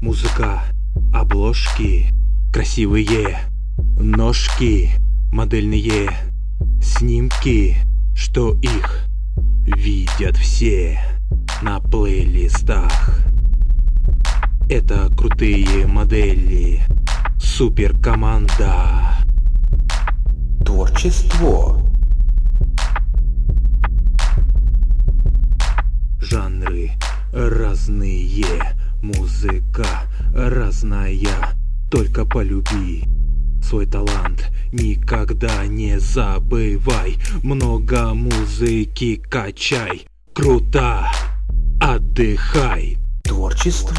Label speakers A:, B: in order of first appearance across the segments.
A: Музыка, обложки, красивые ножки, модельные снимки, что их видят все на плейлистах. Это крутые модели, супер команда.
B: Творчество.
A: Жанры разные, музыка разная, только полюби свой талант Никогда не забывай Много музыки качай Круто Отдыхай
B: Творчество.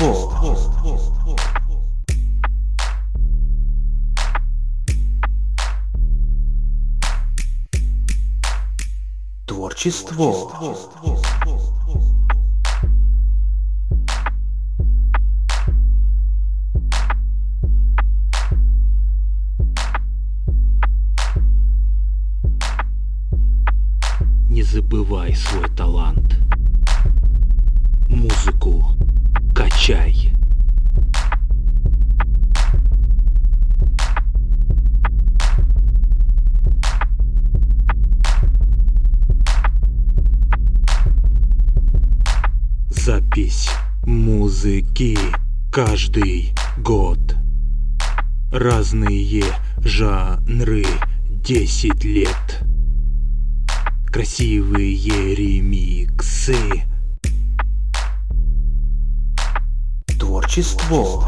B: Творчество.
A: Не забывай свой талант. Музыку качай. Запись музыки каждый год. Разные жанры 10 лет Красивые ремиксы
B: Творчество.